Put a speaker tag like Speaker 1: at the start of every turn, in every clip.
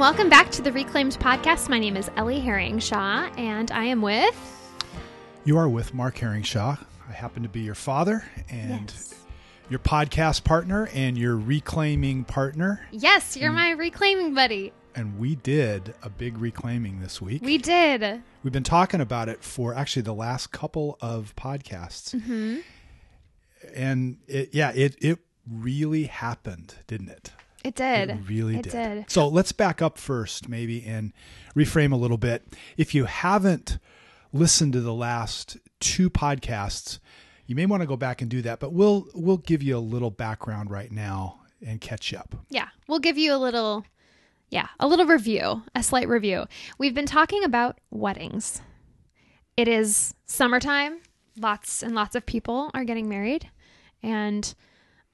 Speaker 1: welcome back to the Reclaimed Podcast. My name is Ellie Herringshaw, and I am with.
Speaker 2: You are with Mark Herringshaw. I happen to be your father and
Speaker 1: Yes.
Speaker 2: your podcast partner and your reclaiming partner.
Speaker 1: Yes, you're my reclaiming buddy.
Speaker 2: And we did a big reclaiming this week.
Speaker 1: We did.
Speaker 2: We've been talking about it for actually the last couple of podcasts.
Speaker 1: Mm-hmm.
Speaker 2: And it, yeah, it, it really happened, didn't it?
Speaker 1: It did.
Speaker 2: It really
Speaker 1: It
Speaker 2: did.
Speaker 1: did.
Speaker 2: So let's back up first, maybe, and reframe a little bit. If you haven't listened to the last two podcasts, you may want to go back and do that. But we'll we'll give you a little background right now and catch up.
Speaker 1: Yeah, we'll give you a little, yeah, a little review, a slight review. We've been talking about weddings. It is summertime. Lots and lots of people are getting married, and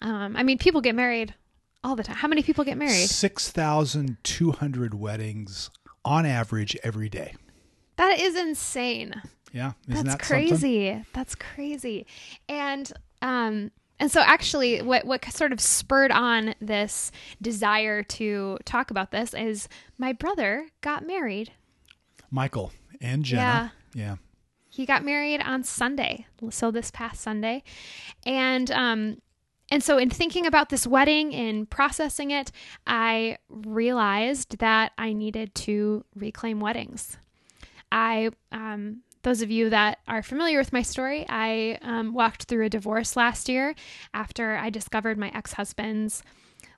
Speaker 1: um, I mean, people get married all the time. How many people get married?
Speaker 2: Six thousand two hundred weddings on average every day.
Speaker 1: That is insane.
Speaker 2: Yeah, isn't
Speaker 1: That's
Speaker 2: that something?
Speaker 1: crazy. That's crazy. And um and so actually what what sort of spurred on this desire to talk about this is my brother got married.
Speaker 2: Michael and Jenna. Yeah.
Speaker 1: He got married on Sunday. So this past Sunday. And um and so in thinking about this wedding and processing it, I realized that I needed to reclaim weddings. I, um, those of you that are familiar with my story, I um, walked through a divorce last year after I discovered my ex husband's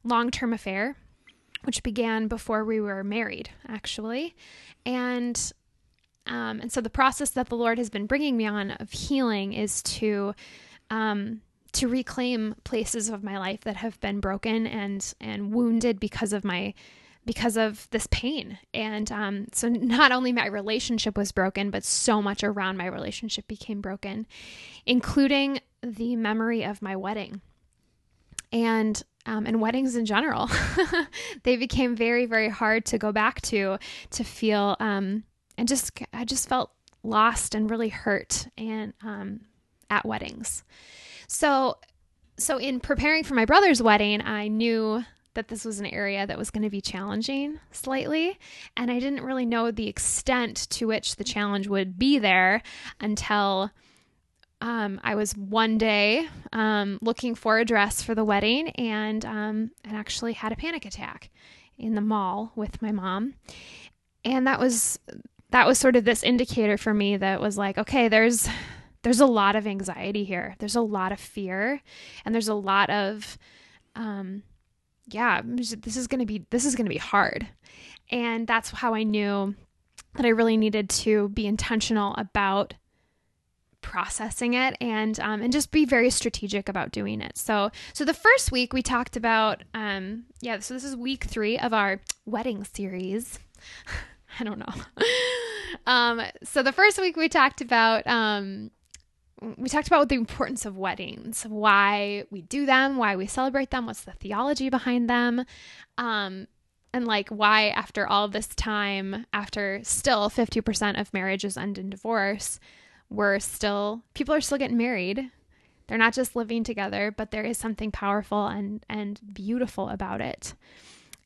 Speaker 1: long term affair, which began before we were married, actually. And um, and so the process that the Lord has been bringing me on of healing is to um, to reclaim places of my life that have been broken and and wounded because of my because of this pain. And um, so not only my relationship was broken but so much around my relationship became broken including the memory of my wedding. And um, and weddings in general they became very very hard to go back to to feel um, and just i just felt lost and really hurt. And um, at weddings. So so in preparing for my brother's wedding i knew that this was an area that was going to be challenging slightly and i didn't really know the extent to which the challenge would be there until um, I was one day um, looking for a dress for the wedding and um, and actually had a panic attack in the mall with my mom, and that was that was sort of this indicator for me that was like, okay, there's there's a lot of anxiety here, there's a lot of fear, and there's a lot of um, yeah, this is gonna be this is gonna be hard, and that's how I knew that I really needed to be intentional about processing it and um, and just be very strategic about doing it. So so the first week we talked about um, yeah so this is week three of our wedding series. I don't know. um, so the first week we talked about um, we talked about the importance of weddings, why we do them, why we celebrate them, what's the theology behind them. Um, and like why after all this time after still 50% of marriages end in divorce we're still people are still getting married they're not just living together but there is something powerful and and beautiful about it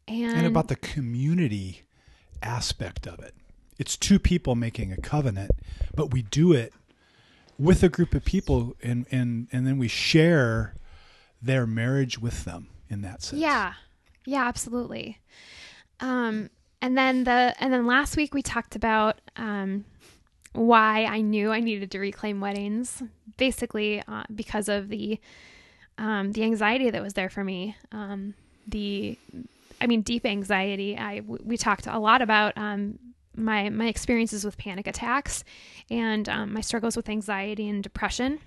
Speaker 1: and,
Speaker 2: and about the community aspect of it. It's two people making a covenant, but we do it with a group of people and and and then we share their marriage with them in that sense.
Speaker 1: yeah yeah absolutely um and then the and then last week we talked about um why I knew I needed to reclaim weddings, basically uh, because of the um, the anxiety that was there for me. Um, the, I mean, deep anxiety. I we talked a lot about um, my my experiences with panic attacks and um, my struggles with anxiety and depression.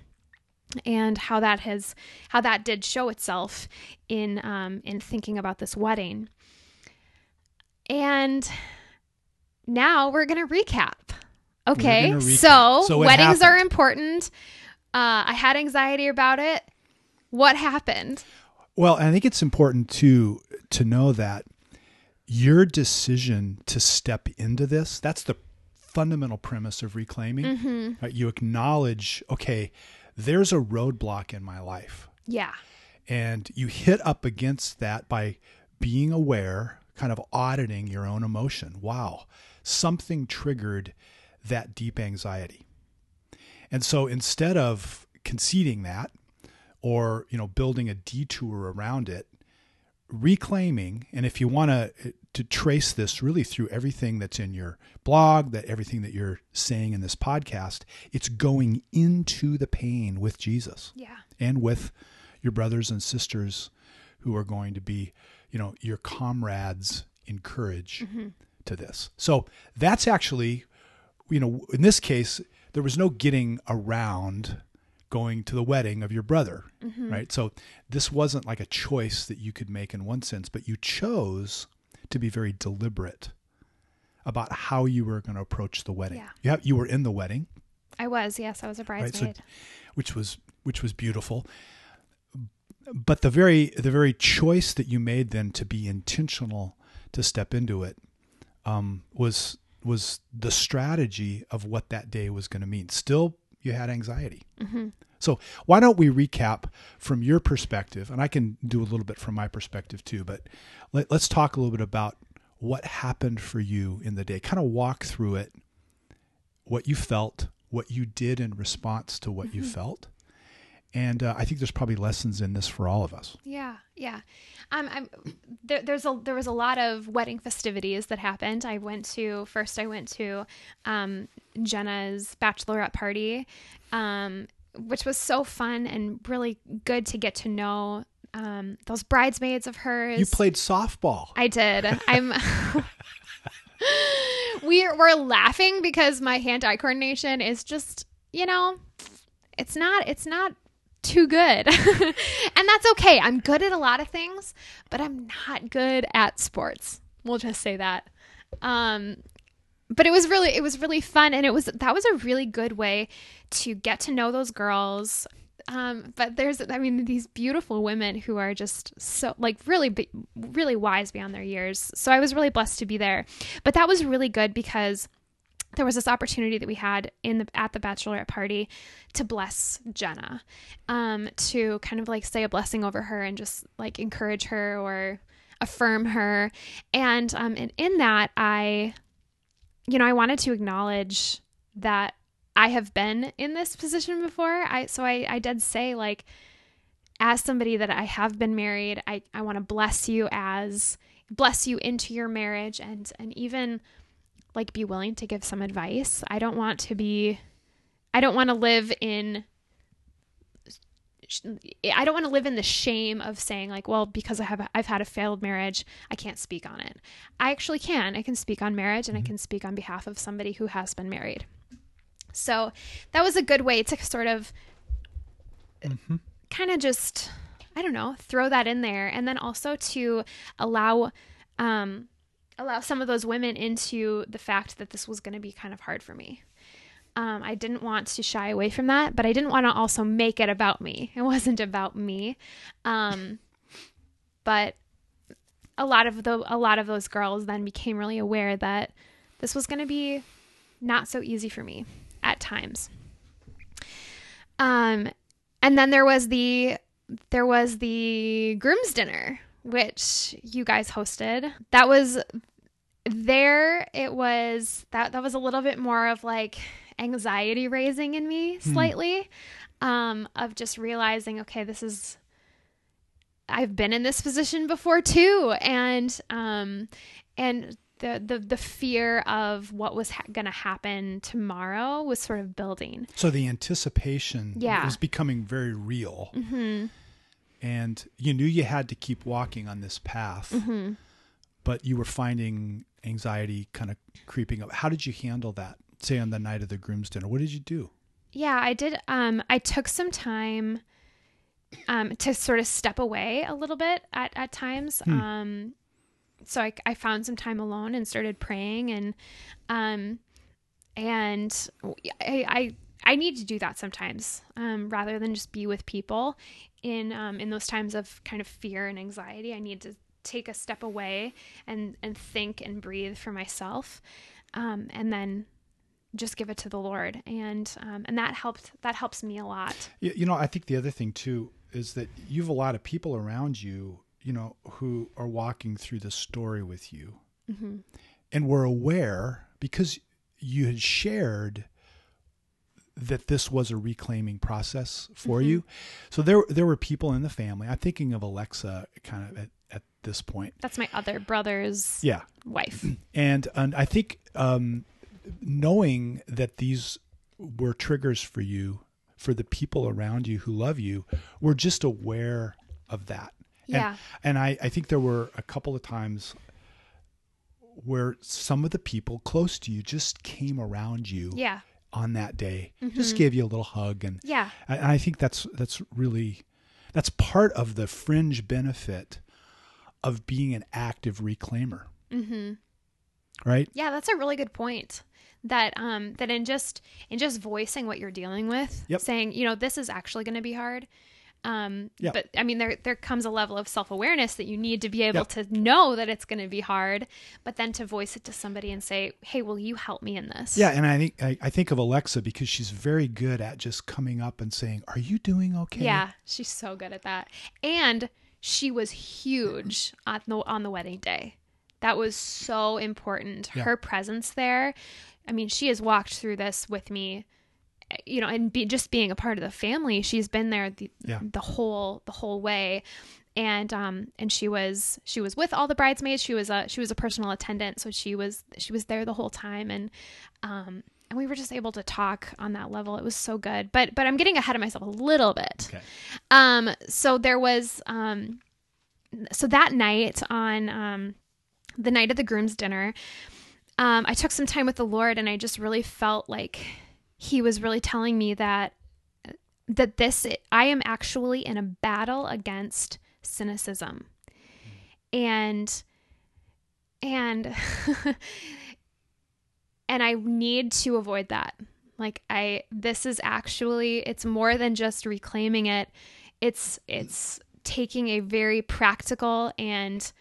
Speaker 1: And how that has, how that did show itself in um, in thinking about this wedding. And now we're gonna recap. Okay,
Speaker 2: gonna recap.
Speaker 1: so,
Speaker 2: So
Speaker 1: weddings are important. Uh, I had anxiety about it. What happened?
Speaker 2: Well, I think it's important to to know that your decision to step into this, that's the fundamental premise of reclaiming.
Speaker 1: Mm-hmm.
Speaker 2: Right? You acknowledge, okay, there's a roadblock in my life.
Speaker 1: Yeah.
Speaker 2: And you hit up against that by being aware, kind of auditing your own emotion. Wow, something triggered that deep anxiety. And so instead of conceding that or, you know, building a detour around it, reclaiming, and if you want to to trace this really through everything that's in your blog, that everything that you're saying in this podcast, it's going into the pain with Jesus.
Speaker 1: Yeah.
Speaker 2: And with your brothers and sisters who are going to be, you know, your comrades in courage mm-hmm. to this. So that's actually, you know, in this case, there was no getting around going to the wedding of your brother, mm-hmm. right? So this wasn't like a choice that you could make in one sense, but you chose to be very deliberate about how you were going to approach the wedding. Yeah. You, you were in the wedding.
Speaker 1: I was, yes, I was a bridesmaid. Right? So,
Speaker 2: which was which was beautiful. But the very the very choice that you made then to be intentional to step into it um, was was the strategy of what that day was going to mean. Still, you had anxiety. Mm-hmm. So why don't we recap from your perspective, and I can do a little bit from my perspective too. But let, us talk a little bit about what happened for you in the day. Kind of walk through it, what you felt, what you did in response to what mm-hmm. you felt, and uh, I think there's probably lessons in this for all of us.
Speaker 1: Yeah, yeah. Um, I'm, there, there's a there was a lot of wedding festivities that happened. I went to first. I went to um, Jenna's bachelorette party, um, which was so fun and really good to get to know um, those bridesmaids of hers.
Speaker 2: You played softball.
Speaker 1: I did. I'm. we're we're laughing because my hand-eye coordination is just you know, it's not it's not too good. and that's okay. I'm good at a lot of things, but I'm not good at sports. We'll just say that. Um, but it was really it was really fun and it was that was a really good way to get to know those girls um, but there's i mean these beautiful women who are just so like really really wise beyond their years so i was really blessed to be there but that was really good because there was this opportunity that we had in the at the bachelorette party to bless Jenna, um, to kind of like say a blessing over her and just like encourage her or affirm her. And um, and in that, I, you know, I wanted to acknowledge that I have been in this position before. I so I I did say like, as somebody that I have been married, I I want to bless you as bless you into your marriage and and even like be willing to give some advice. I don't want to be I don't want to live in I don't want to live in the shame of saying like, well, because I have I've had a failed marriage, I can't speak on it. I actually can. I can speak on marriage and I mm-hmm. can speak on behalf of somebody who has been married. So, that was a good way to sort of mm-hmm. kind of just I don't know, throw that in there and then also to allow um allow some of those women into the fact that this was going to be kind of hard for me. Um, I didn't want to shy away from that, but I didn't want to also make it about me. It wasn't about me. Um, but a lot of the a lot of those girls then became really aware that this was going to be not so easy for me at times. Um, and then there was the there was the groom's dinner which you guys hosted. That was there it was that that was a little bit more of like anxiety raising in me hmm. slightly um of just realizing okay this is I've been in this position before too and um and the the the fear of what was ha- going to happen tomorrow was sort of building.
Speaker 2: So the anticipation yeah. was becoming very real. Mm-hmm and you knew you had to keep walking on this path, mm-hmm. but you were finding anxiety kind of creeping up. How did you handle that? Say on the night of the groom's dinner, what did you do?
Speaker 1: Yeah, I did. Um, I took some time um, to sort of step away a little bit at, at times. Hmm. Um, so I, I found some time alone and started praying and, um, and I, I, I need to do that sometimes, um, rather than just be with people in um, in those times of kind of fear and anxiety. I need to take a step away and and think and breathe for myself, um, and then just give it to the Lord. And um, and that helped. That helps me a lot.
Speaker 2: You know, I think the other thing too is that you have a lot of people around you you know, who are walking through the story with you
Speaker 1: Mm-hmm.
Speaker 2: and were aware because you had shared that this was a reclaiming process for
Speaker 1: Mm-hmm.
Speaker 2: you. So there there were people in the family. I'm thinking of Alexa kind of at, at this point.
Speaker 1: That's my other brother's
Speaker 2: Yeah.
Speaker 1: wife.
Speaker 2: And and I think um, knowing that these were triggers for you, for the people around you who love you, were just aware of that. And-
Speaker 1: Yeah.
Speaker 2: And, I, I think there were a couple of times where some of the people close to you just came around you
Speaker 1: Yeah.
Speaker 2: On that day, just gave you a little hug, and
Speaker 1: Yeah.
Speaker 2: and I think that's that's really that's part of the fringe benefit of being an active reclaimer,
Speaker 1: Mm-hmm.
Speaker 2: right?
Speaker 1: Yeah, that's a really good point. That um that in just in just voicing what you're dealing with,
Speaker 2: Yep.
Speaker 1: saying, you know, this is actually going to be hard. Um
Speaker 2: Yeah.
Speaker 1: but I mean there there comes a level of self-awareness that you need to be able to know that it's going to be hard, but then to voice it to somebody and say, "Hey, will you help me in this?"
Speaker 2: Yeah, and I think I, I think of Alexa because she's very good at just coming up and saying, "Are you doing okay?"
Speaker 1: Yeah, she's so good at that. And she was huge on the on the wedding day. That was so important.
Speaker 2: Yeah.
Speaker 1: Her presence there. I mean, she has walked through this with me, you know, and be, just being a part of the family. She's been there the
Speaker 2: Yeah.
Speaker 1: the whole the whole way. And um and she was she was with all the bridesmaids. She was a she was a personal attendant, so she was she was there the whole time and um and we were just able to talk on that level. It was so good. But but I'm getting ahead of myself a little bit.
Speaker 2: Okay.
Speaker 1: Um, so there was um, so that night on um, the night of the groom's dinner, um, I took some time with the Lord, and I just really felt like He was really telling me that that this I am actually in a battle against cynicism, and and and I need to avoid that. Like I this is actually it's more than just reclaiming it. It's it's taking a very practical and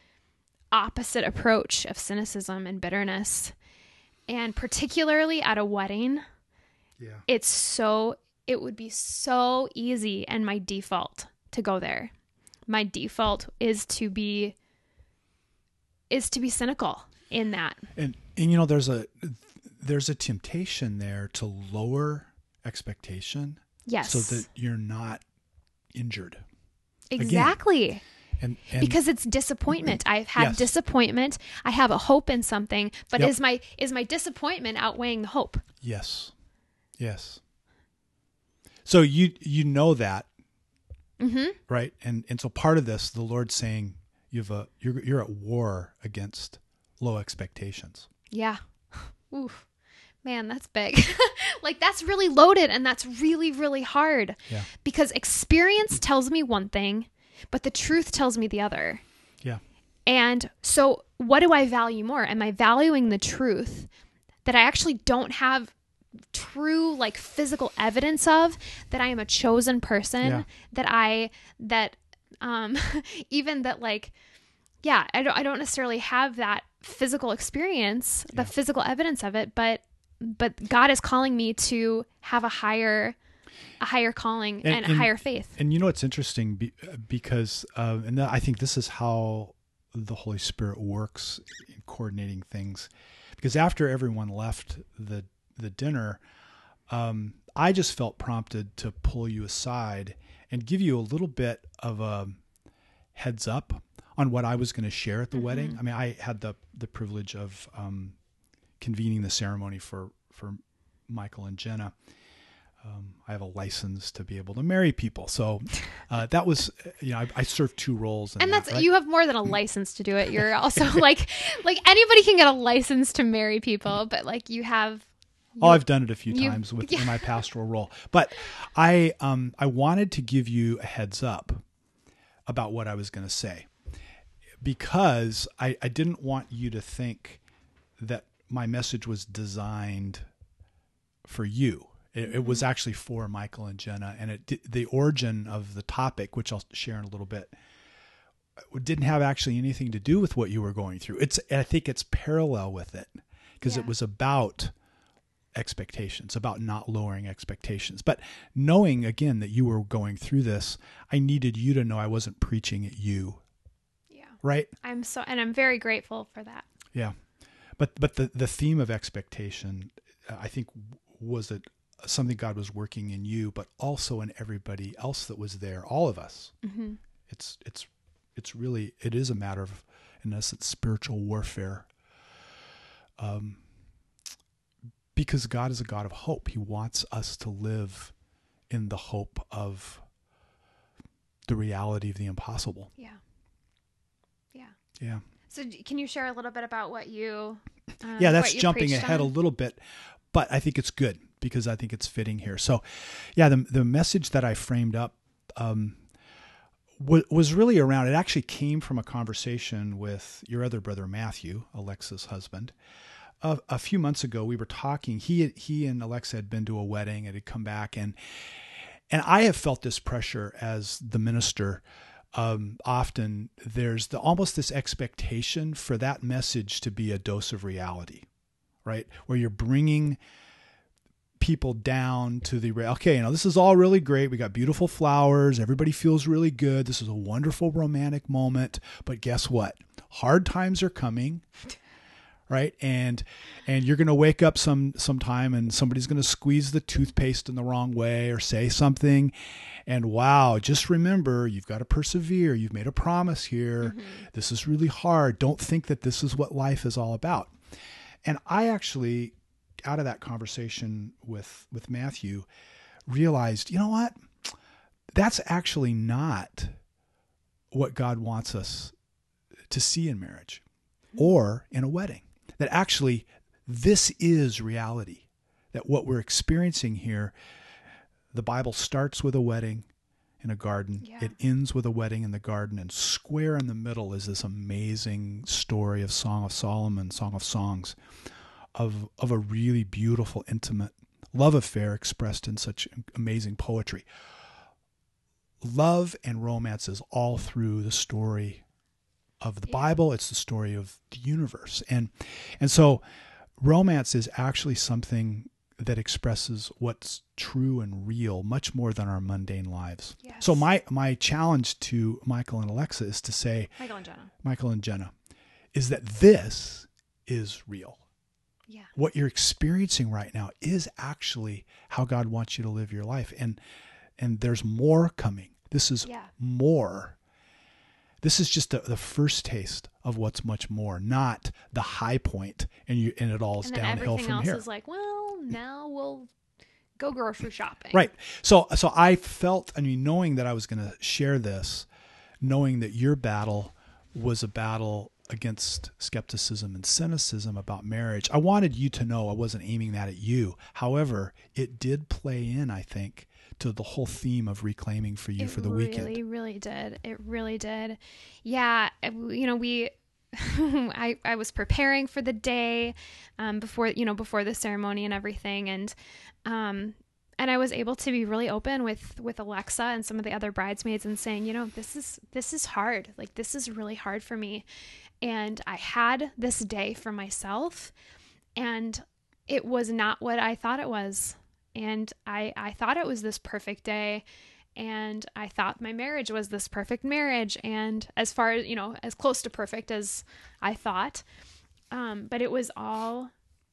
Speaker 1: opposite approach of cynicism and bitterness. And particularly at a wedding,
Speaker 2: Yeah.
Speaker 1: it's so it would be so easy and my default to go there. My default is to be is to be cynical in that.
Speaker 2: And and you know there's a there's a temptation there to lower expectation
Speaker 1: Yes.
Speaker 2: so that you're not injured.
Speaker 1: exactly.
Speaker 2: And, and
Speaker 1: because it's disappointment. I've had
Speaker 2: Yes.
Speaker 1: disappointment. I have a hope in something, but
Speaker 2: Yep.
Speaker 1: is my is my disappointment outweighing the hope?
Speaker 2: yes. Yes. So you you know that,
Speaker 1: Mhm.
Speaker 2: right? And and so part of this the Lord's saying you've a you're you're at war against low expectations.
Speaker 1: Yeah. Oof. Man, that's big. like that's really loaded and that's really really hard.
Speaker 2: Yeah.
Speaker 1: Because experience tells me one thing, but the truth tells me the other.
Speaker 2: Yeah.
Speaker 1: And so, what do I value more? Am I valuing the truth that I actually don't have true, like physical evidence of that I am a chosen person?
Speaker 2: Yeah.
Speaker 1: That I, that, um, even that, like, yeah, I don't, I don't necessarily have that physical experience, the
Speaker 2: Yeah.
Speaker 1: physical evidence of it, but, but God is calling me to have a higher, a higher calling
Speaker 2: And-
Speaker 1: and,
Speaker 2: and-
Speaker 1: a higher faith.
Speaker 2: And you know what's interesting be, because, uh, and I think this is how the Holy Spirit works in coordinating things. Because after everyone left the the dinner, um, I just felt prompted to pull you aside and give you a little bit of a heads up on what I was going to share at the wedding. I mean, I had the the privilege of um, convening the ceremony for for Michael and Jenna. Um, I have a license to be able to marry people, so uh, that was you know I, I served two roles,
Speaker 1: and
Speaker 2: that,
Speaker 1: that's
Speaker 2: right?
Speaker 1: you have more than a license to do it you're also like like anybody can get a license to marry people but like you have
Speaker 2: Oh, I've done it a few
Speaker 1: you-
Speaker 2: times with
Speaker 1: yeah.
Speaker 2: in my pastoral role, but I um I wanted to give you a heads up about what I was going to say because I I didn't want you to think that my message was designed for you. It, it was actually for Michael and Jenna, and it the origin of the topic, which I'll share in a little bit, didn't have actually anything to do with what you were going through. It's I think it's parallel with it because it was about expectations, about not lowering expectations. But knowing again that you were going through this, I needed you to know I wasn't preaching at you. Yeah. Right?
Speaker 1: I'm so, and I'm very grateful for that.
Speaker 2: Yeah, but but the the theme of expectation, uh, I think, was it something God was working in you, but also in everybody else that was there, all of us.
Speaker 1: Mm-hmm.
Speaker 2: It's it's it's really it is a matter of, in essence, spiritual warfare. Um, because God is a God of hope. He wants us to live in the hope of the reality of the impossible.
Speaker 1: Yeah. Yeah.
Speaker 2: Yeah.
Speaker 1: So, can you share a little bit about what you? Um,
Speaker 2: yeah, that's
Speaker 1: you
Speaker 2: jumping ahead a little bit, but I think it's good because I think it's fitting here. So, yeah, the the message that I framed up um, wa- was really around. It actually came from a conversation with your other brother Matthew, Alexa's husband. A, a few months ago, we were talking. He he and Alexa had been to a wedding and had come back, and and I have felt this pressure as the minister. Um, often there's the almost this expectation for that message to be a dose of reality, right? Where you're bringing people down to the okay, you know, this is all really great. We got beautiful flowers. Everybody feels really good. This is a wonderful romantic moment. But guess what? Hard times are coming right? And and you're going to wake up some sometime and somebody's going to squeeze the toothpaste in the wrong way or say something. And wow just remember you've got to persevere. You've made a promise here. Mm-hmm. This is really hard. Don't think that this is what life is all about. And i actually out of that conversation with with matthew realized you know what? That's actually not what god wants us to see in marriage or in a wedding. That actually, this is reality. That what we're experiencing here, the Bible starts with a wedding in a garden,
Speaker 1: Yeah.
Speaker 2: it ends with a wedding in the garden, and square in the middle is this amazing story of Song of Solomon, Song of Songs, of, of a really beautiful, intimate love affair expressed in such amazing poetry. Love and romance is all through the story of the
Speaker 1: Yeah.
Speaker 2: Bible. It's the story of the universe, and and so romance is actually something that expresses what's true and real much more than our mundane lives.
Speaker 1: Yes.
Speaker 2: So my my challenge to Michael and Alexa is to say,
Speaker 1: Michael and Jenna.
Speaker 2: Michael and Jenna, is that this is real.
Speaker 1: Yeah.
Speaker 2: What you're experiencing right now is actually how God wants you to live your life, and and there's more coming. This is
Speaker 1: Yeah.
Speaker 2: more. This is just the, the first taste of what's much more, not the high point, and you and it all is
Speaker 1: And
Speaker 2: downhill
Speaker 1: everything
Speaker 2: from here.
Speaker 1: is like, well, now we'll go grocery shopping.
Speaker 2: Right. So so I felt I mean knowing that I was going to share this, knowing that your battle was a battle against skepticism and cynicism about marriage. I wanted you to know I wasn't aiming that at you. However, it did play in, I think, to the whole theme of reclaiming for you
Speaker 1: it
Speaker 2: for the
Speaker 1: really,
Speaker 2: weekend.
Speaker 1: It really really did. It really did. Yeah, you know, we I I was preparing for the day um, before you know before the ceremony and everything, and um and I was able to be really open with with Alexa and some of the other bridesmaids and saying, you know, this is this is hard. Like this is really hard for me, and I had this day for myself, and it was not what I thought it was. And I, I thought it was this perfect day and I thought my marriage was this perfect marriage and as far as you know as close to perfect as I thought um, but it was all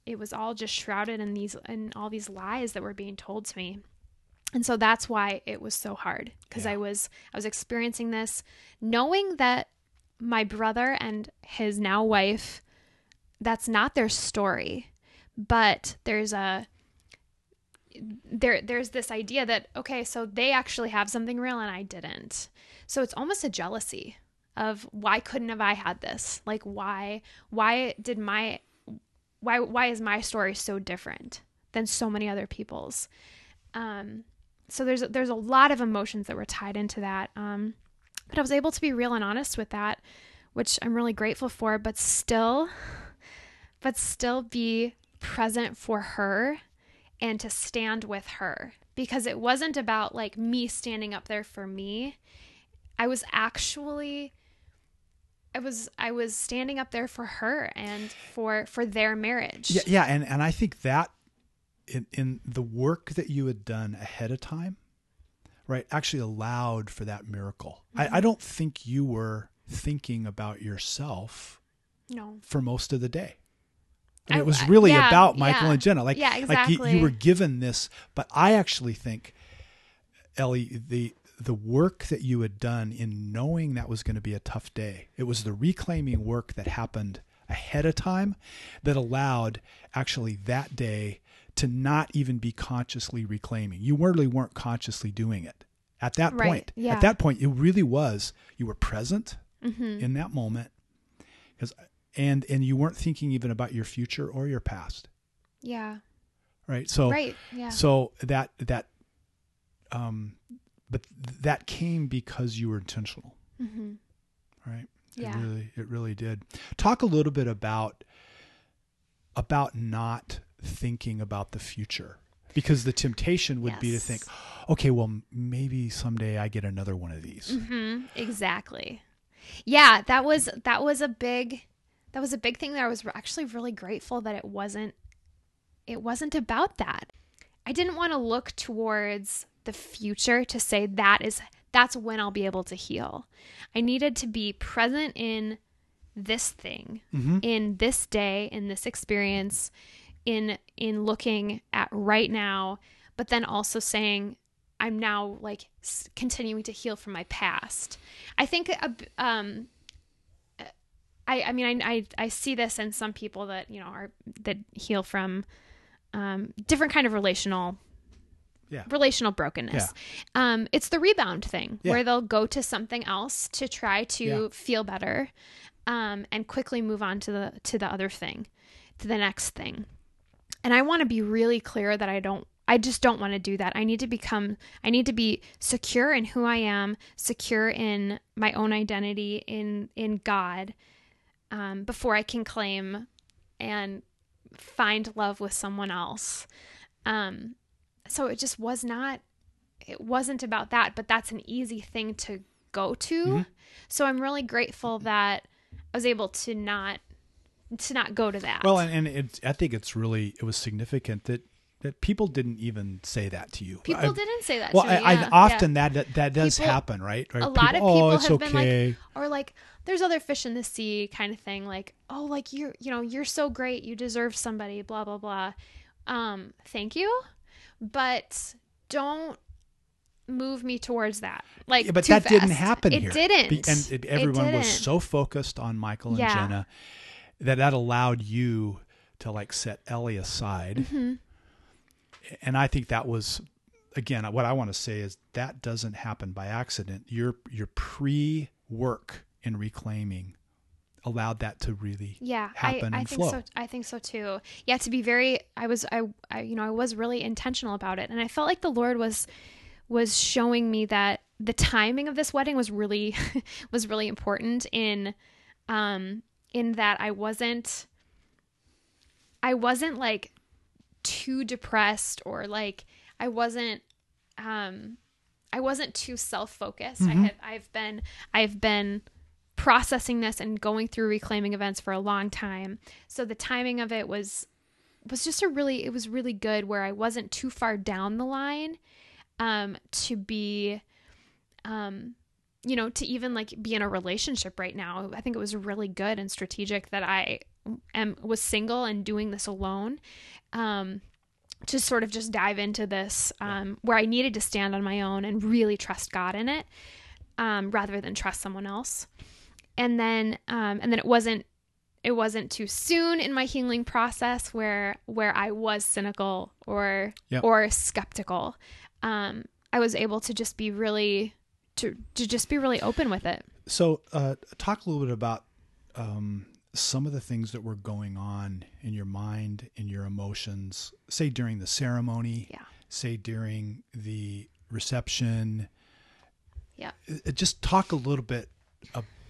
Speaker 1: it was all just shrouded in these in all these lies that were being told to me and so that's why it was so hard because
Speaker 2: Yeah.
Speaker 1: I was I was experiencing this knowing that my brother and his now wife that's not their story but there's a there there's this idea that okay so they actually have something real and I didn't. So it's almost a jealousy of why couldn't have I had this? Like why why did my why why is my story so different than so many other people's? Um so there's there's a lot of emotions that were tied into that. Um but I was able to be real and honest with that which I'm really grateful for but still but still be present for her and to stand with her because it wasn't about like me standing up there for me. I was actually I was I was standing up there for her and for for their marriage.
Speaker 2: Yeah, yeah, and and I think that in in the work that you had done ahead of time, right, actually allowed for that miracle. I, I mm-hmm. don't think you were thinking about yourself
Speaker 1: No.
Speaker 2: for most of the day. And
Speaker 1: I-
Speaker 2: it was really
Speaker 1: yeah,
Speaker 2: about Michael
Speaker 1: yeah.
Speaker 2: and Jenna. Like,
Speaker 1: Yeah,
Speaker 2: like you, you were given this, but I actually think, Ellie, the the work that you had done in knowing that was going to be a tough day, it was the reclaiming work that happened ahead of time that allowed actually that day to not even be consciously reclaiming. You really weren't consciously doing it at that
Speaker 1: Right,
Speaker 2: point.
Speaker 1: yeah.
Speaker 2: At that point, it really was you were present
Speaker 1: Mm-hmm.
Speaker 2: in that moment, because and and you weren't thinking even about your future or your past,
Speaker 1: Yeah.
Speaker 2: right? So
Speaker 1: right. Yeah.
Speaker 2: so that that um, but that came because you were intentional,
Speaker 1: mm-hmm.
Speaker 2: right?
Speaker 1: Yeah.
Speaker 2: It really it really did. Talk a little bit about about not thinking about the future. Because the temptation would be to think, okay, well, maybe someday I get another one of these.
Speaker 1: Mm-hmm. Exactly. Yeah, that was that was a big that was a big thing that I was actually really grateful that it wasn't it wasn't about that. I didn't want to look towards the future to say that is that's when I'll be able to heal. I needed to be present in this thing,
Speaker 2: Mm-hmm.
Speaker 1: in this day, in this experience, in in looking at right now, but then also saying I'm now like continuing to heal from my past. I think a b- um I I mean I, I I see this in some people that you know are that heal from um different kind of relational
Speaker 2: Yeah.
Speaker 1: relational brokenness. Um it's the rebound thing
Speaker 2: Yeah.
Speaker 1: where they'll go to something else to try to
Speaker 2: Yeah.
Speaker 1: feel better um and quickly move on to the to the other thing, to the next thing. And I want to be really clear that I don't I just don't want to do that. I need to become I need to be secure in who I am, secure in my own identity in in God um, before I can claim and find love with someone else. Um, so it just was not it wasn't about that, but that's an easy thing to go to.
Speaker 2: Mm-hmm.
Speaker 1: So I'm really grateful that I was able to not to not go to that.
Speaker 2: Well, and, and it, I think it's really it was significant that that people didn't even say that to you.
Speaker 1: people
Speaker 2: I-
Speaker 1: didn't say that
Speaker 2: Well,
Speaker 1: to me.
Speaker 2: I,
Speaker 1: yeah,
Speaker 2: I, often that that, that does
Speaker 1: People-
Speaker 2: happen, right? right?
Speaker 1: a lot of
Speaker 2: oh,
Speaker 1: people
Speaker 2: it's
Speaker 1: have been
Speaker 2: okay.
Speaker 1: like or like there's other fish in the sea kind of thing like oh like you're you know you're so great you deserve somebody blah blah blah um thank you but don't move me towards that like
Speaker 2: Yeah, but that didn't happen
Speaker 1: it
Speaker 2: here.
Speaker 1: didn't
Speaker 2: and it, everyone was
Speaker 1: didn't.
Speaker 2: so focused on Michael and
Speaker 1: Yeah.
Speaker 2: Jenna that that allowed you to like set Ellie aside.
Speaker 1: Mm-hmm.
Speaker 2: And I think that was again what I want to say is that doesn't happen by accident. Your your pre work in reclaiming allowed that to really
Speaker 1: yeah
Speaker 2: happen
Speaker 1: I, I
Speaker 2: and
Speaker 1: think
Speaker 2: flow.
Speaker 1: so i think so too yeah to be very i was I, I you know i was really intentional about it and i felt like the lord was was showing me that the timing of this wedding was really was really important in um in that i wasn't i wasn't like too depressed or like i wasn't um i wasn't too self-focused i had i've been i've been processing this and going through reclaiming events for a long time. So the timing of it was was just a really it was really good where I wasn't too far down the line um to be um you know to even like be in a relationship right now. I think it was really good and strategic that I am was single and doing this alone. Um to sort of just dive into this um, where I needed to stand on my own and really trust God in it um, rather than trust someone else and then um, and then it wasn't it wasn't too soon in my healing process where where I was cynical or
Speaker 2: Yep.
Speaker 1: or skeptical. Um, I was able to just be really to to just be really open with it.
Speaker 2: So, uh, talk a little bit about um, some of the things that were going on in your mind, in your emotions, say during the ceremony,
Speaker 1: Yeah.
Speaker 2: say during the reception.
Speaker 1: Yeah.
Speaker 2: Uh, Just talk a little bit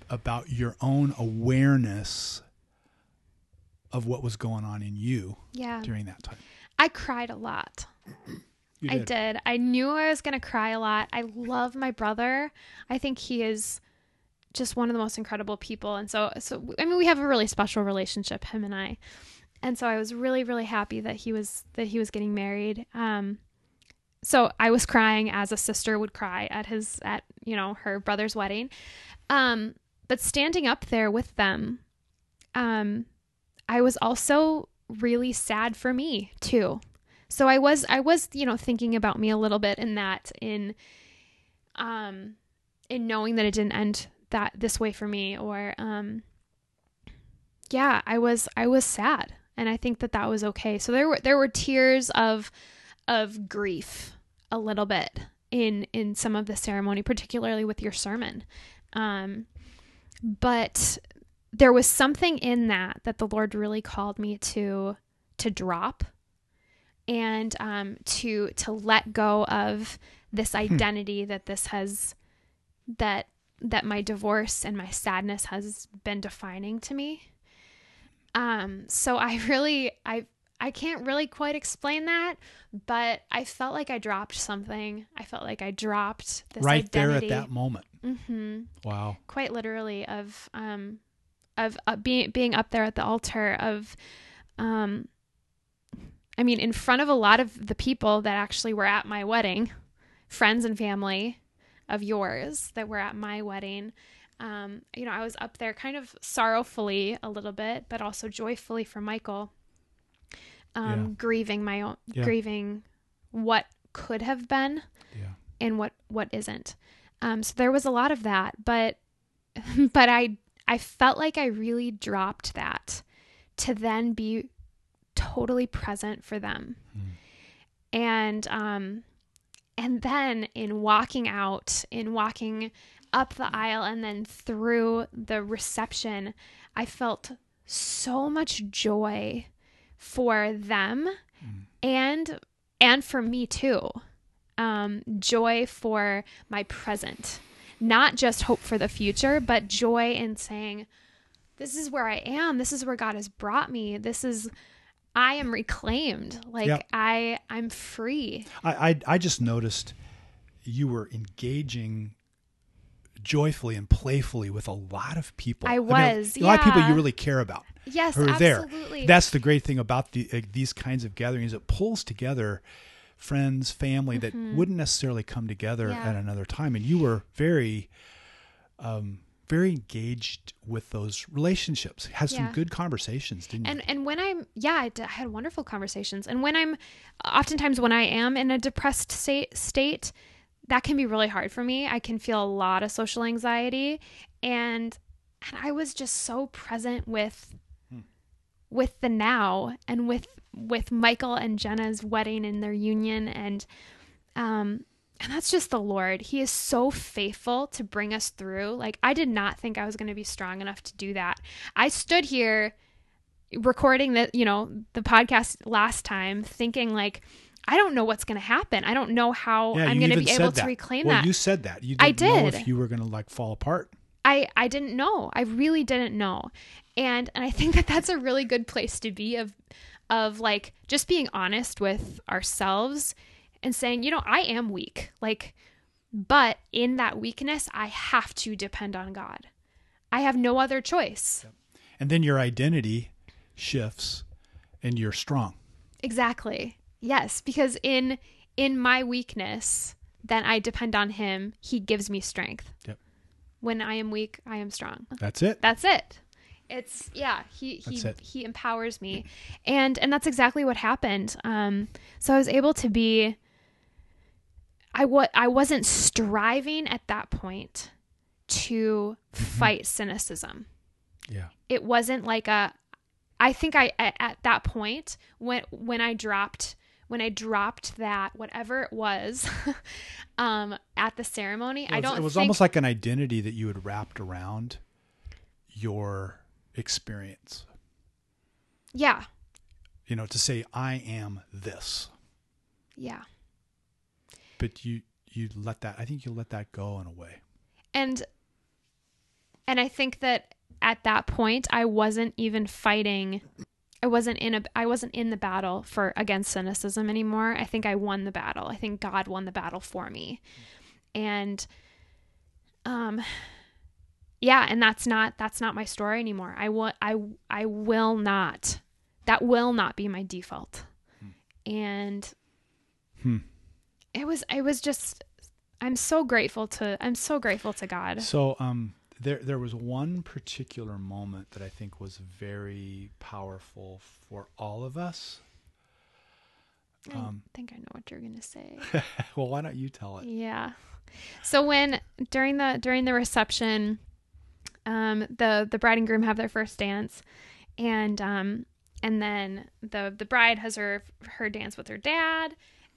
Speaker 2: about your own awareness of what was going on in you
Speaker 1: Yeah.
Speaker 2: during that time.
Speaker 1: I cried a lot.
Speaker 2: You
Speaker 1: I did. I knew I was going to cry a lot. I love my brother. I think he is just one of the most incredible people. And so, so I mean, we have a really special relationship, him and I. And so I was really, really happy that he was that he was getting married. Um, so I was crying as a sister would cry at his at you know her brother's wedding. Um, but standing up there with them, um, I was also really sad for me too. So I was I was you know thinking about me a little bit in that in um in knowing that it didn't end that this way for me or um yeah I was I was sad and I think that that was okay. So there were there were tears of of grief a little bit in in some of the ceremony, particularly with your sermon. Um, but there was something in that that the Lord really called me to to drop and um, to to let go of this identity hmm. that this has that that my divorce and my sadness has been defining to me. Um, so I really I I can't really quite explain that, but I felt like I dropped something. I felt like I dropped
Speaker 2: this right identity. there at that moment.
Speaker 1: Mm-hmm.
Speaker 2: Wow.
Speaker 1: Quite literally of um of uh, being being up there at the altar of um I mean in front of a lot of the people that actually were at my wedding, friends and family of yours that were at my wedding. Um, you know, I was up there kind of sorrowfully a little bit, but also joyfully for Michael um, yeah. grieving my own yeah. grieving what could have been
Speaker 2: yeah.
Speaker 1: and what what isn't um, so there was a lot of that but but i i felt like i really dropped that to then be totally present for them mm. and um and then in walking out in walking up the aisle and then through the reception i felt so much joy for them mm. and and for me too. Um, joy for my present, not just hope for the future, but joy in saying, "This is where I am. This is where God has brought me. This is." I am reclaimed. Like. I, I'm free.
Speaker 2: I, I, I just noticed you were engaging joyfully and playfully with a lot of people.
Speaker 1: I was.
Speaker 2: I mean, a lot of people you really care about.
Speaker 1: Yes,
Speaker 2: who are
Speaker 1: absolutely.
Speaker 2: there. That's the great thing about the, uh, these kinds of gatherings. It pulls together friends, family mm-hmm. that wouldn't necessarily come together yeah. at another time. And you were very, um, very engaged with those relationships. Had some good conversations, didn't you?
Speaker 1: And and when I'm yeah, I, d- I had wonderful conversations. And when I'm oftentimes when I am in a depressed state state, that can be really hard for me. I can feel a lot of social anxiety and and I was just so present with with the now and with with Michael and Jenna's wedding and their union and um and that's just the Lord. He is so faithful to bring us through. Like I did not think I was going to be strong enough to do that. I stood here recording the, you know, the podcast last time thinking like I don't know what's going to happen. I don't know how yeah, I'm going to be able to reclaim
Speaker 2: well,
Speaker 1: that.
Speaker 2: You said that. You didn't I did. know if you were going to like fall apart.
Speaker 1: I I didn't know. I really didn't know. And and I think that that's a really good place to be of of like just being honest with ourselves and saying, you know, I am weak. Like but in that weakness, I have to depend on God. I have no other choice.
Speaker 2: And then your identity shifts and you're strong.
Speaker 1: Exactly. Yes, because in in my weakness, then I depend on him. He gives me strength.
Speaker 2: Yep
Speaker 1: when I am weak, I am strong.
Speaker 2: That's it.
Speaker 1: That's it. It's yeah, he he he empowers me. And and that's exactly what happened. Um so I was able to be I what I wasn't striving at that point to mm-hmm. fight cynicism.
Speaker 2: Yeah.
Speaker 1: It wasn't like a I think I at, at that point when when I dropped when I dropped that, whatever it was, um, at the ceremony,
Speaker 2: was, I
Speaker 1: don't.
Speaker 2: It was
Speaker 1: think...
Speaker 2: almost like an identity that you had wrapped around your experience.
Speaker 1: Yeah.
Speaker 2: You know, to say I am this.
Speaker 1: Yeah.
Speaker 2: But you you let that. I think you let that go in a way.
Speaker 1: And and I think that at that point I wasn't even fighting I wasn't in a I wasn't in the battle for against cynicism anymore. I think I won the battle. I think God won the battle for me. And um yeah, and that's not that's not my story anymore. I will I I will not that will not be my default. Hmm. And
Speaker 2: hmm.
Speaker 1: It was it was just I'm so grateful to I'm so grateful to God.
Speaker 2: So um there there was one particular moment that I think was very powerful for all of us.
Speaker 1: I
Speaker 2: Um,
Speaker 1: think I know what you're going to say.
Speaker 2: well, why don't you tell it?
Speaker 1: Yeah. So when during the during the reception, um, the the bride and groom have their first dance, and um, and then the the bride has her her dance with her dad,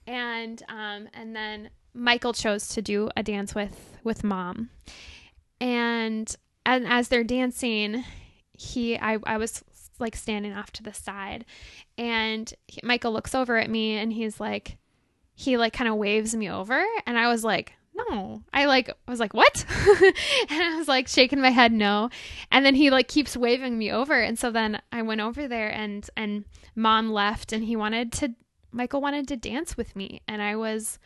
Speaker 1: and um, and then Michael chose to do a dance with with mom, and and as they're dancing, he I I was like standing off to the side, and he, Michael looks over at me and he's like he like kind of waves me over and I was like, no. I like I was like, what? and I was like shaking my head no. And then he like keeps waving me over and so then I went over there and and mom left and he wanted to Michael wanted to dance with me and I was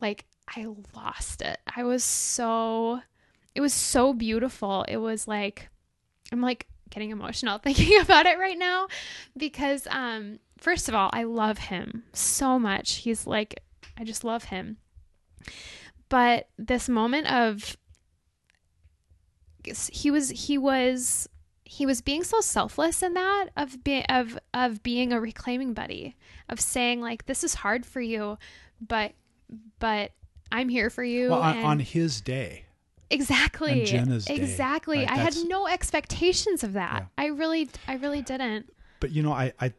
Speaker 1: like I lost it. I was so it was so beautiful. It was like I'm like getting emotional thinking about it right now because um first of all, I love him so much. He's like I just love him. But this moment of he was he was he was being so selfless in that of being of of being a reclaiming buddy of saying like this is hard for you but but I'm here for you
Speaker 2: Well, on,
Speaker 1: and-
Speaker 2: on his day.
Speaker 1: exactly
Speaker 2: on Jenna's day,
Speaker 1: exactly
Speaker 2: right?
Speaker 1: I had no expectations of that
Speaker 2: Yeah.
Speaker 1: I really I really didn't
Speaker 2: But you know, I I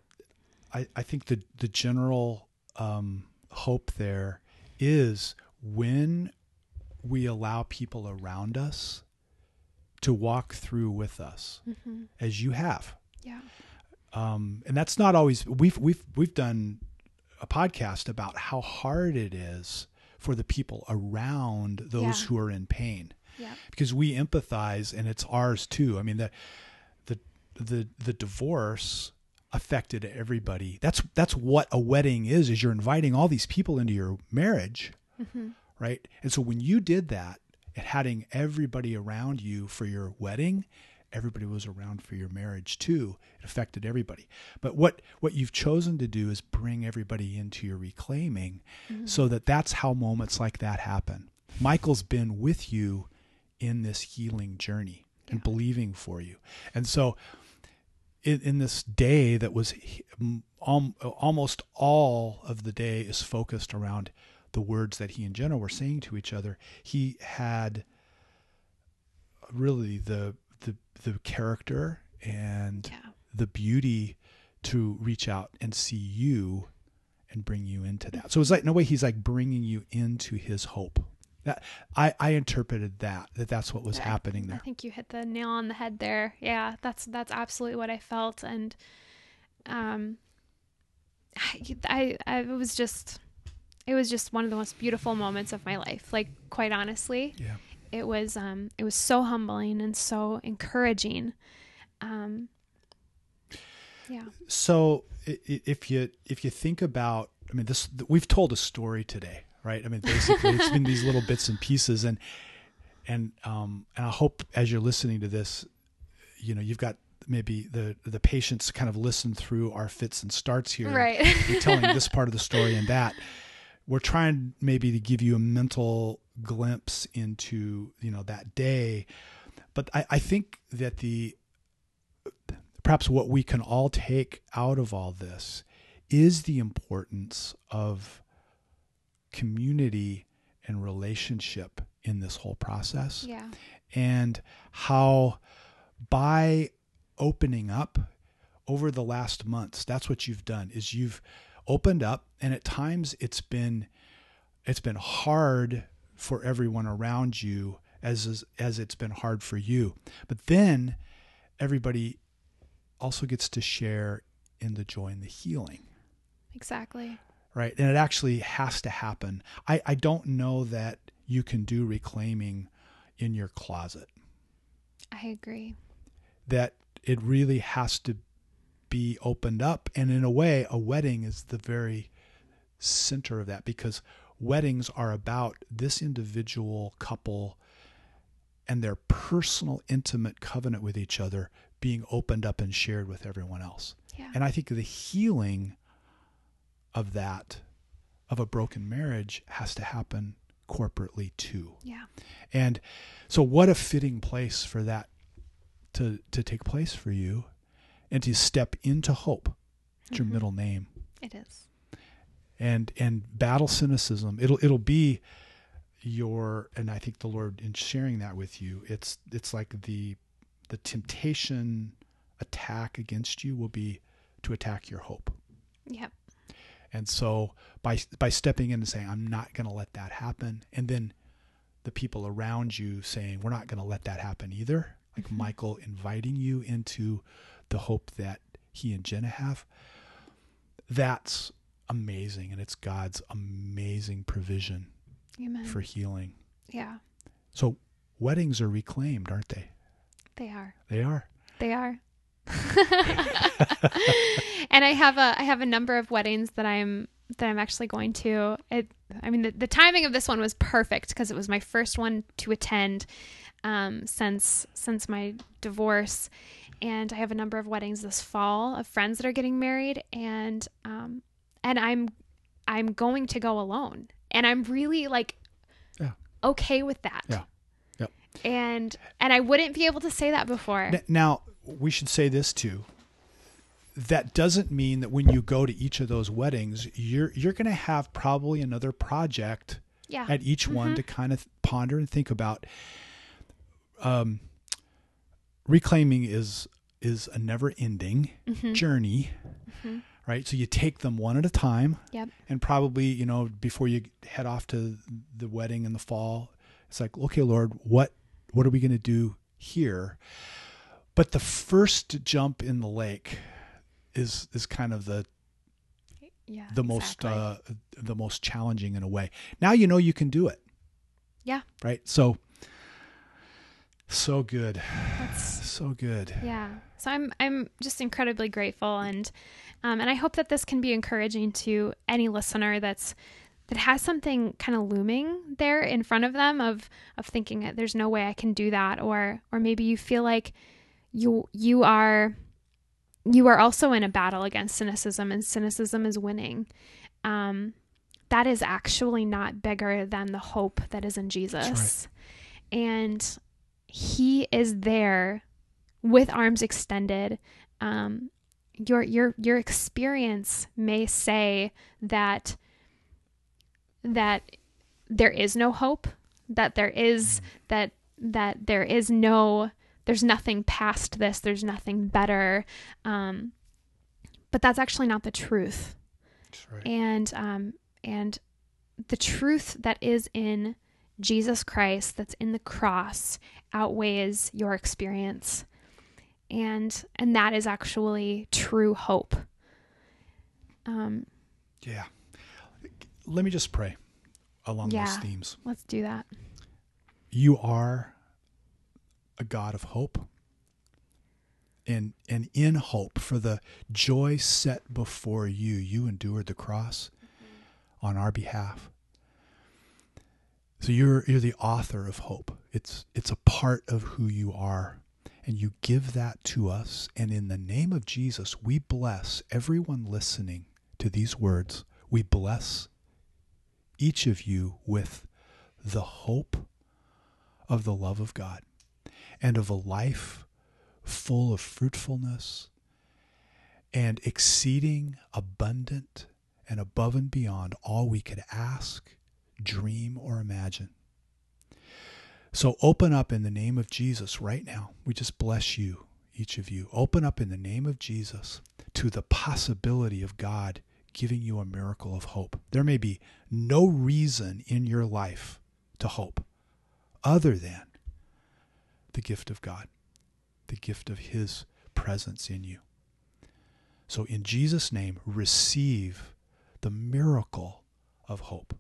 Speaker 2: I, I think the the general um, hope there is when we allow people around us to walk through with us,
Speaker 1: Mm-hmm.
Speaker 2: as you have.
Speaker 1: yeah
Speaker 2: um, and that's not always we've we've we've done a podcast about how hard it is for the people around those
Speaker 1: Yeah.
Speaker 2: who are in pain
Speaker 1: yeah
Speaker 2: because we empathize and it's ours too i mean the the the the divorce affected everybody that's that's what a wedding is is you're inviting all these people into your marriage
Speaker 1: Mm-hmm.
Speaker 2: right and so when you did that and having everybody around you for your wedding everybody was around for your marriage too. It affected everybody. But what what you've chosen to do is bring everybody into your reclaiming mm-hmm. so that that's how moments like that happen. Michael's been with you in this healing journey and believing for you. And so in, in this day that was he- m- al- almost all of the day is focused around the words that he and Jenna were saying to each other. He had really the the the character and
Speaker 1: yeah
Speaker 2: the beauty to reach out and see you and bring you into that. So it's like in a way he's like bringing you into his hope. That I I interpreted that that that's what was
Speaker 1: I-
Speaker 2: happening there.
Speaker 1: I think you hit the nail on the head there. Yeah, that's that's absolutely what I felt, and um, I, I, I it was just, it was just one of the most beautiful moments of my life. Like quite honestly,
Speaker 2: Yeah.
Speaker 1: it was um, it was so humbling and so encouraging. Um, yeah,
Speaker 2: So if you if you think about, I mean, this we've told a story today, right? I mean, basically, it's been these little bits and pieces, and and um and I hope as you're listening to this, you know, you've got maybe the the patience to kind of listen through our fits and starts here.
Speaker 1: right.
Speaker 2: We're telling this part of the story and that. We're trying maybe to give you a mental glimpse into you know that day, but I, I think that the perhaps what we can all take out of all this is the importance of community and relationship in this whole process.
Speaker 1: Yeah,
Speaker 2: and how by opening up over the last months that's what you've done is you've opened up and at times it's been it's been hard for everyone around you as as it's been hard for you but then everybody also gets to share in the joy and the healing
Speaker 1: exactly.
Speaker 2: right? And it actually has to happen. I, I don't know that you can do reclaiming in your closet,
Speaker 1: I agree.
Speaker 2: that it really has to be opened up. And in a way, a wedding is the very center of that because weddings are about this individual couple and their personal, intimate covenant with each other being opened up and shared with everyone else.
Speaker 1: Yeah,
Speaker 2: And I think the healing of that, of a broken marriage, has to happen corporately too.
Speaker 1: Yeah.
Speaker 2: And so what a fitting place for that to to take place for you and to step into hope. It's your
Speaker 1: Mhm.
Speaker 2: middle name.
Speaker 1: It is.
Speaker 2: And and battle cynicism. It'll it'll be your and I think the Lord in sharing that with you, it's it's like the the temptation attack against you will be to attack your hope.
Speaker 1: Yep.
Speaker 2: And so by by stepping in and saying, I'm not going to let that happen, and then the people around you saying, We're not going to let that happen either, like
Speaker 1: Mhm.
Speaker 2: Michael inviting you into the hope that he and Jenna have, that's amazing. And it's God's amazing provision
Speaker 1: Amen.
Speaker 2: for healing.
Speaker 1: yeah.
Speaker 2: So weddings are reclaimed, aren't they?
Speaker 1: They are.
Speaker 2: They are.
Speaker 1: They are. and I have a I have a number of weddings that I'm that I'm actually going to. It, I mean, the, the timing of this one was perfect because it was my first one to attend um, since since my divorce, and I have a number of weddings this fall of friends that are getting married, and um, and I'm I'm going to go alone, and I'm really like
Speaker 2: Yeah.
Speaker 1: okay with that.
Speaker 2: Yeah. Yep.
Speaker 1: And and I wouldn't be able to say that before.
Speaker 2: Now, we should say this too. That doesn't mean that when you go to each of those weddings, you're you're going to have probably another project
Speaker 1: yeah.
Speaker 2: at each one
Speaker 1: Mhm.
Speaker 2: to kind of ponder and think about. Um, reclaiming is is a never ending
Speaker 1: Mhm.
Speaker 2: journey,
Speaker 1: Mhm.
Speaker 2: right? So you take them one at a time,
Speaker 1: Yep.
Speaker 2: and probably you know before you head off to the wedding in the fall, it's like, okay, Lord, what what are we going to do here? But the first jump in the lake is is kind of the
Speaker 1: Yeah.
Speaker 2: the most
Speaker 1: exactly.
Speaker 2: uh, the most challenging in a way. Now you know you can do it.
Speaker 1: Yeah.
Speaker 2: Right. So so good,
Speaker 1: That's,
Speaker 2: so good.
Speaker 1: yeah. So I'm I'm just incredibly grateful and um, and I hope that this can be encouraging to any listener that's that has something kind of looming there in front of them of of thinking that there's no way I can do that or or maybe you feel like you you are you are also in a battle against cynicism and cynicism is winning. Um, that is actually not bigger than the hope that is in Jesus. And he is there with arms extended. Um, your your your experience may say that that there is no hope, that there is that that there is no there's nothing past this, there's nothing better. Um, but that's actually not the truth
Speaker 2: That's right.
Speaker 1: and um, and the truth that is in Jesus Christ, that's in the cross, outweighs your experience, and and that is actually true hope. Um,
Speaker 2: Yeah. Let me just pray along those themes.
Speaker 1: let's do that.
Speaker 2: You are a God of hope. And and in hope for the joy set before you, you endured the cross on our behalf. So you're you're the author of hope. It's it's a part of who you are. And you give that to us. And in the name of Jesus, we bless everyone listening to these words. We bless each of you with the hope of the love of God and of a life full of fruitfulness and exceeding abundant and above and beyond all we could ask, dream, or imagine. So open up in the name of Jesus right now. We just bless you, each of you. Open up in the name of Jesus to the possibility of God giving you a miracle of hope. There may be no reason in your life to hope other than the gift of God, the gift of His presence in you. So, in Jesus' name, receive the miracle of hope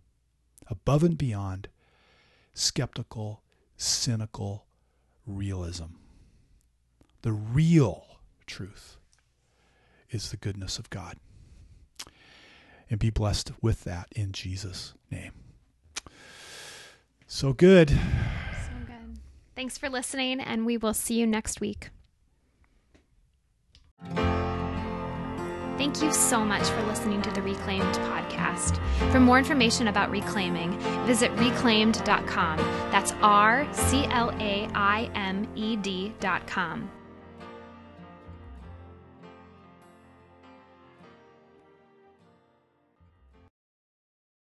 Speaker 2: above and beyond skeptical, cynical realism. The real truth is the goodness of God. And be blessed with that in Jesus' name. So good.
Speaker 1: So good. Thanks for listening, and we will see you next week. Thank you so much for listening to the Reclaimed podcast. For more information about reclaiming, visit reclaimed.com. That's R C L A I M E D.com.